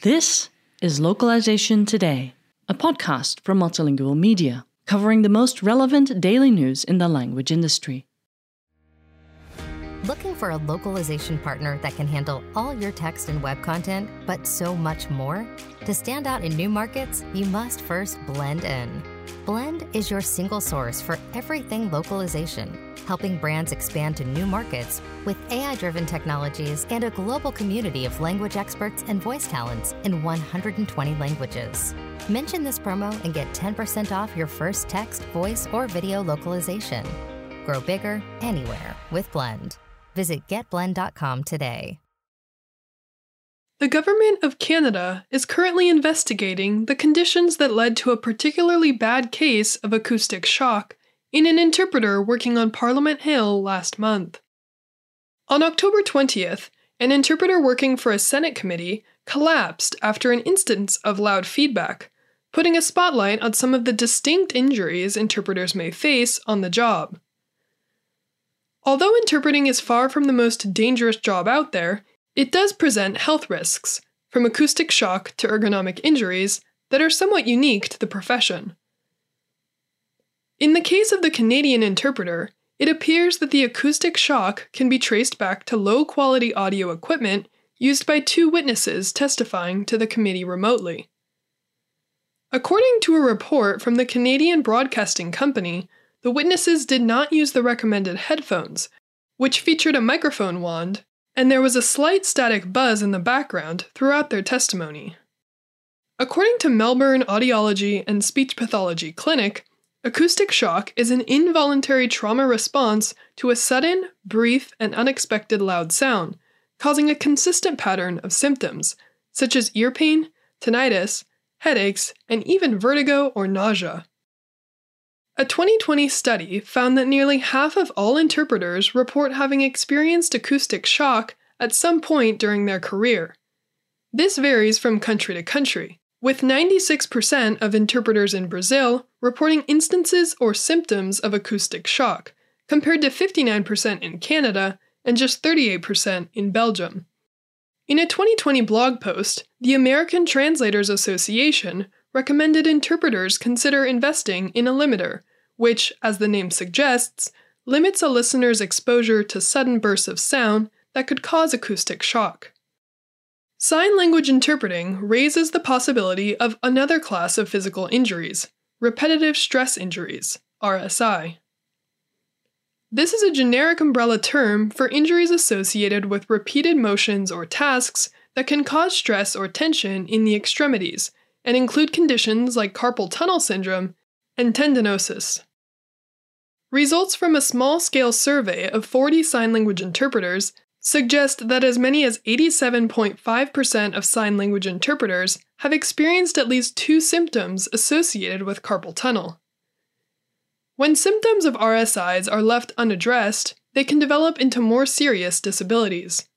This is Localization Today, a podcast from Multilingual Media, covering the most relevant daily news in the language industry. Looking for a localization partner that can handle all your text and web content, but so much more? To stand out in new markets, you must first blend in. Blend is your single source for everything localization, helping brands expand to new markets with AI driven technologies and a global community of language experts and voice talents in 120 languages. Mention this promo and get 10% off your first text, voice, or video localization. Grow bigger anywhere with Blend. Visit getblend.com today. The Government of Canada is currently investigating the conditions that led to a particularly bad case of acoustic shock in an interpreter working on Parliament Hill last month. On October 20th, an interpreter working for a Senate committee collapsed after an instance of loud feedback, putting a spotlight on some of the distinct injuries interpreters may face on the job. Although interpreting is far from the most dangerous job out there, it does present health risks, from acoustic shock to ergonomic injuries, that are somewhat unique to the profession. In the case of the Canadian interpreter, it appears that the acoustic shock can be traced back to low quality audio equipment used by two witnesses testifying to the committee remotely. According to a report from the Canadian Broadcasting Company, the witnesses did not use the recommended headphones, which featured a microphone wand and there was a slight static buzz in the background throughout their testimony. According to Melbourne Audiology and Speech Pathology Clinic, acoustic shock is an involuntary trauma response to a sudden, brief, and unexpected loud sound, causing a consistent pattern of symptoms, such as ear pain, tinnitus, headaches, and even vertigo or nausea. A 2020 study found that nearly half of all interpreters report having experienced acoustic shock at some point during their career. This varies from country to country, with 96% of interpreters in Brazil reporting instances or symptoms of acoustic shock, compared to 59% in Canada and just 38% in Belgium. In a 2020 blog post, the American Translators Association recommended interpreters consider investing in a limiter, which, as the name suggests, limits a listener's exposure to sudden bursts of sound that could cause acoustic shock. Sign language interpreting raises the possibility of another class of physical injuries repetitive stress injuries, RSI. This is a generic umbrella term for injuries associated with repeated motions or tasks that can cause stress or tension in the extremities and include conditions like carpal tunnel syndrome and tendinosis. Results from a small scale survey of 40 sign language interpreters suggest that as many as 87.5% of sign language interpreters have experienced at least two symptoms associated with carpal tunnel. When symptoms of RSIs are left unaddressed, they can develop into more serious disabilities.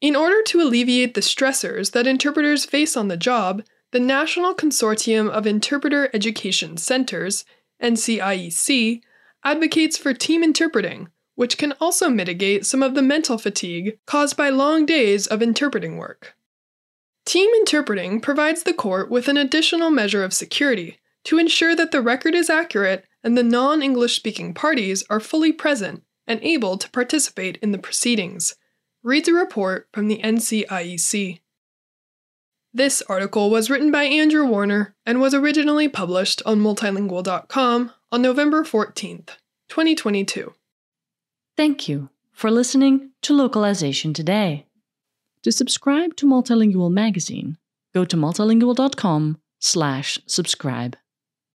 In order to alleviate the stressors that interpreters face on the job, the National Consortium of Interpreter Education Centers, NCIEC, advocates for team interpreting, which can also mitigate some of the mental fatigue caused by long days of interpreting work. Team interpreting provides the court with an additional measure of security to ensure that the record is accurate and the non English speaking parties are fully present and able to participate in the proceedings, reads a report from the NCIEC. This article was written by Andrew Warner and was originally published on multilingual.com on November 14th, 2022. Thank you for listening to Localization Today. To subscribe to Multilingual magazine, go to multilingual.com/subscribe.